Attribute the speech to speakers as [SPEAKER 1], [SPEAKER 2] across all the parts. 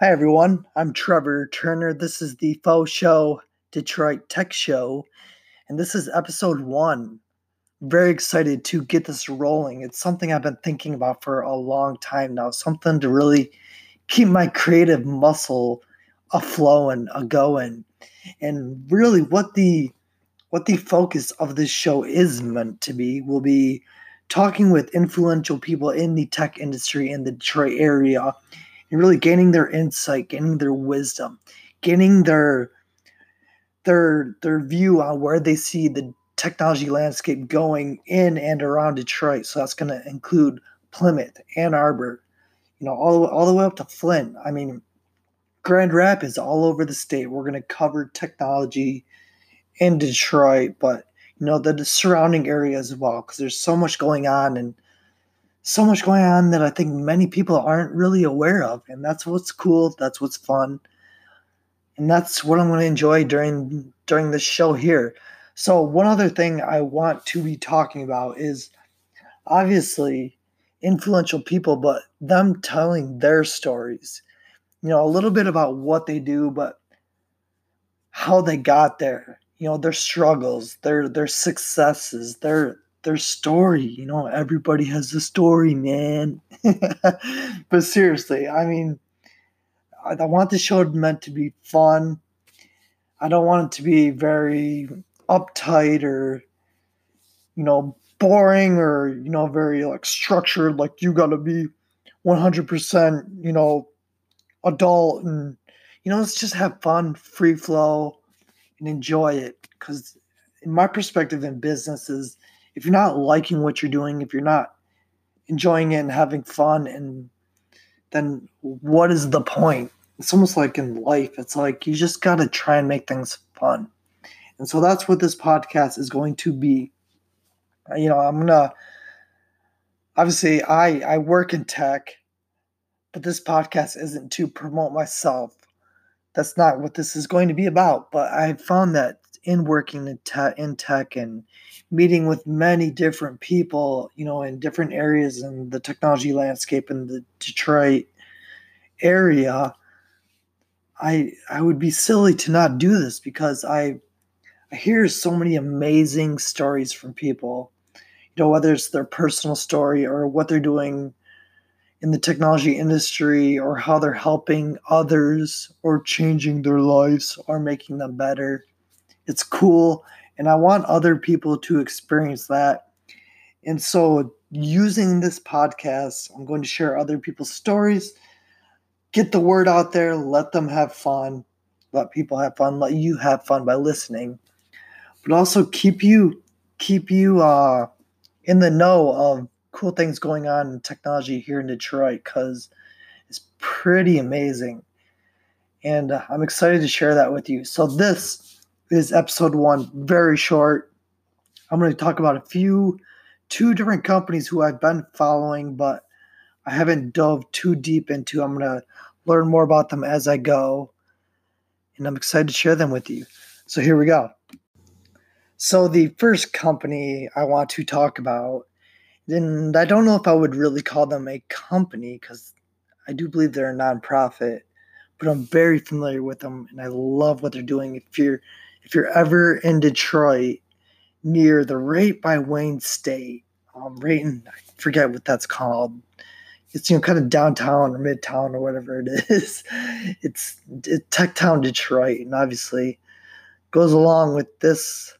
[SPEAKER 1] Hi, everyone. I'm Trevor Turner. This is the Faux Show Detroit Tech Show, and this is episode one. Very excited to get this rolling. It's something I've been thinking about for a long time now, something to really keep my creative muscle a flowing, a going. And really, what the what the focus of this show is meant to be will be talking with influential people in the tech industry in the Detroit area really gaining their insight, gaining their wisdom, gaining their their their view on where they see the technology landscape going in and around Detroit. So that's going to include Plymouth, Ann Arbor, you know, all all the way up to Flint. I mean, Grand Rapids, all over the state. We're going to cover technology in Detroit, but you know the, the surrounding area as well, because there's so much going on and so much going on that I think many people aren't really aware of, and that's what's cool. That's what's fun, and that's what I'm going to enjoy during during this show here. So one other thing I want to be talking about is obviously influential people, but them telling their stories. You know, a little bit about what they do, but how they got there. You know, their struggles, their their successes, their their story. You know, everybody has a story, man. but seriously, I mean, I, I want the show meant to be fun. I don't want it to be very uptight or, you know, boring or, you know, very like structured. Like you got to be 100%, you know, adult and, you know, let's just have fun, free flow, and enjoy it. Because, in my perspective in business, is if you're not liking what you're doing, if you're not enjoying it and having fun, and then what is the point? It's almost like in life, it's like you just got to try and make things fun. And so that's what this podcast is going to be. Uh, you know, I'm going to obviously I I work in tech, but this podcast isn't to promote myself. That's not what this is going to be about, but I found that in working in, te- in tech and meeting with many different people, you know, in different areas in the technology landscape in the Detroit area, I I would be silly to not do this because I I hear so many amazing stories from people. You know, whether it's their personal story or what they're doing in the technology industry or how they're helping others or changing their lives or making them better. It's cool and I want other people to experience that. And so, using this podcast, I'm going to share other people's stories, get the word out there, let them have fun, let people have fun, let you have fun by listening, but also keep you keep you uh, in the know of cool things going on in technology here in Detroit because it's pretty amazing. And uh, I'm excited to share that with you. So, this is episode one, very short. I'm going to talk about a few, two different companies who I've been following, but I haven't dove too deep into. I'm going to learn more about them as I go, and I'm excited to share them with you. So here we go. So the first company I want to talk about, and I don't know if I would really call them a company because I do believe they're a nonprofit, but I'm very familiar with them and I love what they're doing. If you're if you're ever in Detroit near the Rate by Wayne State, um, in, I forget what that's called. It's you know kind of downtown or midtown or whatever it is. It's, it's TechTown Detroit, and obviously goes along with this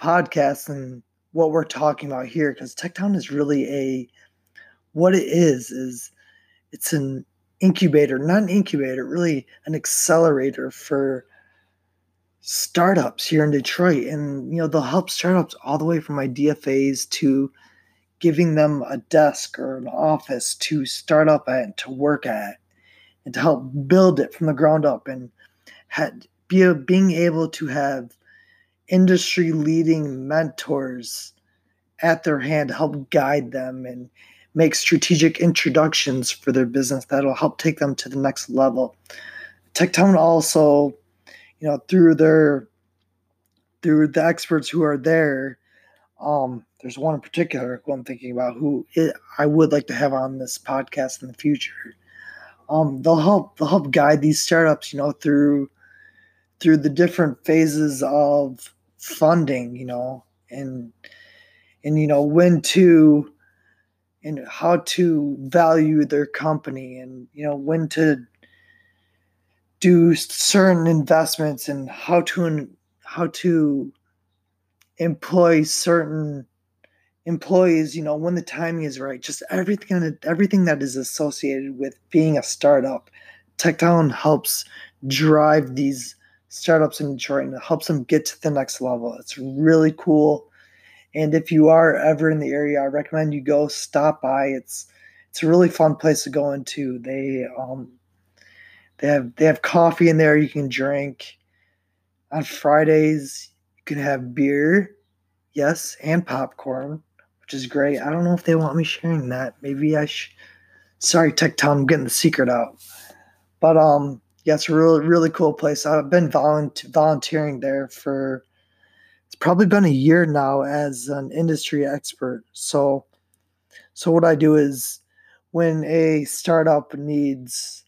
[SPEAKER 1] podcast and what we're talking about here because TechTown is really a what it is is it's an incubator, not an incubator, really an accelerator for startups here in Detroit. And, you know, they'll help startups all the way from idea phase to giving them a desk or an office to start up at, to work at, and to help build it from the ground up and had, be a, being able to have industry leading mentors at their hand help guide them and make strategic introductions for their business that'll help take them to the next level. TechTown also you know through their through the experts who are there um there's one in particular who i'm thinking about who it, i would like to have on this podcast in the future. Um, they'll help they'll help guide these startups, you know, through through the different phases of funding, you know, and and you know when to and how to value their company and you know when to do certain investments and how to how to employ certain employees you know when the timing is right. Just everything everything that is associated with being a startup. TechTown helps drive these startups in detroit and it helps them get to the next level. It's really cool. And if you are ever in the area i recommend you go stop by. It's it's a really fun place to go into. They um they have they have coffee in there you can drink on fridays you can have beer yes and popcorn which is great. I don't know if they want me sharing that. Maybe I should. Sorry, TechTown, I'm getting the secret out. But um, yeah, it's a really really cool place. I've been volunt- volunteering there for it's probably been a year now as an industry expert. So, so what I do is when a startup needs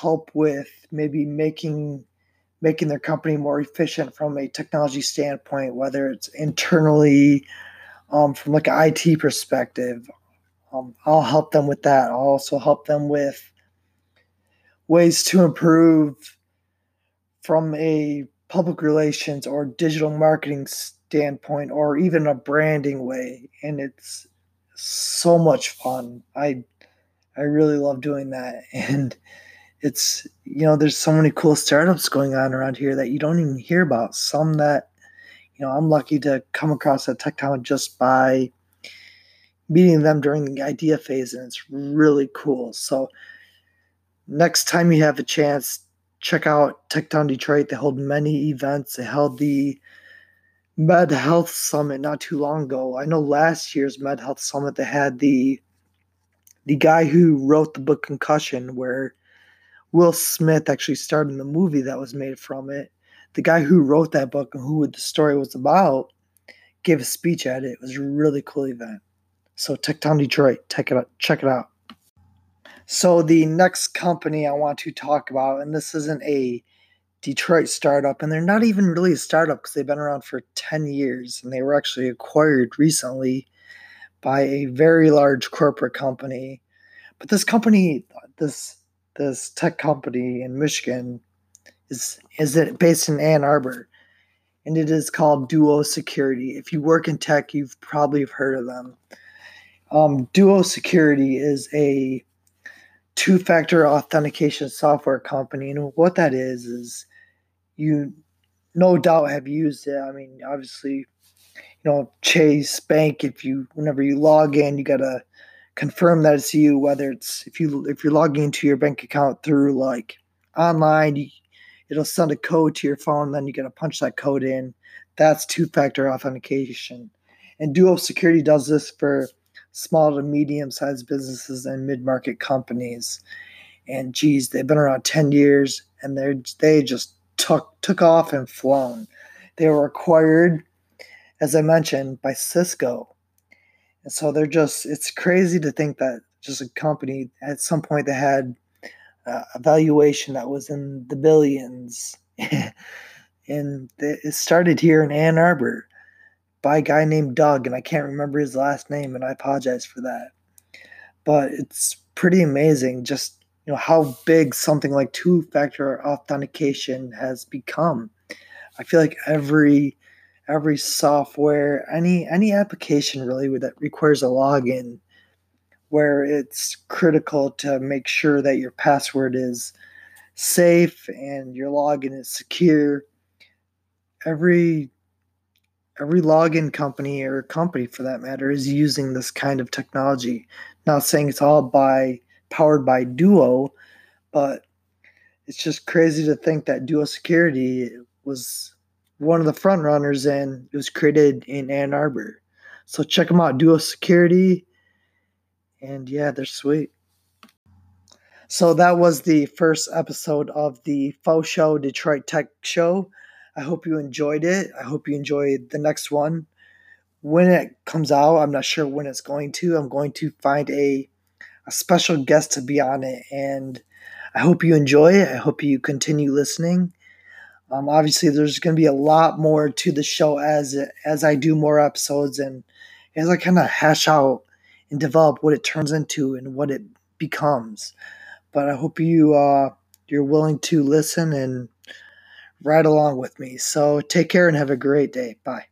[SPEAKER 1] help with maybe making making their company more efficient from a technology standpoint, whether it's internally um, from like an IT perspective. Um, I'll help them with that. I'll also help them with ways to improve from a public relations or digital marketing standpoint or even a branding way and it's so much fun i i really love doing that and it's you know there's so many cool startups going on around here that you don't even hear about some that you know, I'm lucky to come across a tech talent just by meeting them during the idea phase, and it's really cool. So, next time you have a chance, check out TechTown Detroit. They hold many events. They held the Med Health Summit not too long ago. I know last year's Med Health Summit they had the the guy who wrote the book Concussion, where Will Smith actually starred in the movie that was made from it the guy who wrote that book and who the story was about gave a speech at it. It was a really cool event. So TechTown Detroit, check it out. Check it out. So the next company I want to talk about, and this isn't a Detroit startup, and they're not even really a startup because they've been around for 10 years and they were actually acquired recently by a very large corporate company. But this company, this this tech company in Michigan is is it based in Ann Arbor, and it is called Duo Security. If you work in tech, you've probably heard of them. Um, Duo Security is a two-factor authentication software company, and what that is is you no doubt have used it. I mean, obviously, you know Chase Bank. If you whenever you log in, you gotta confirm that it's you. Whether it's if you if you're logging into your bank account through like online, it'll send a code to your phone, then you got to punch that code in. That's two factor authentication. And Duo Security does this for small to medium sized businesses and mid market companies. And geez, they've been around 10 years and they they just took took off and flown. They were acquired, as I mentioned, by Cisco. And so they're just it's crazy to think that just a company at some point they had uh, a valuation that was in the billions. and it started here in Ann Arbor by a guy named Dug, and I can't remember his last name, and I apologize for that. But it's pretty amazing just you know how big something like two-factor authentication has become. I feel like every every software, any any application really that requires a login where it's critical to make sure that your password is safe and your login is secure. Every every login company or company for that matter is using this kind of technology. Not saying it's all by powered by Duo, but it's just crazy to think that Duo Security was one of the front runners and it was created in Ann Arbor. So check them out, Duo Security and yeah, they're sweet. So that was the first episode of the Faux Show Detroit Tech Show. I hope you enjoyed it. I hope you enjoyed the next one. When it comes out, I'm not sure when it's going to. I'm going to find a a special guest to be on it, and I hope you enjoy it. I hope you continue listening. Um, obviously, there's going to be a lot more to the show as as I do more episodes and as I kind of hash out and develop what it turns into and what it becomes. But I hope you uh, you're willing to listen and ride along with me. So take care and have a great day. Bye.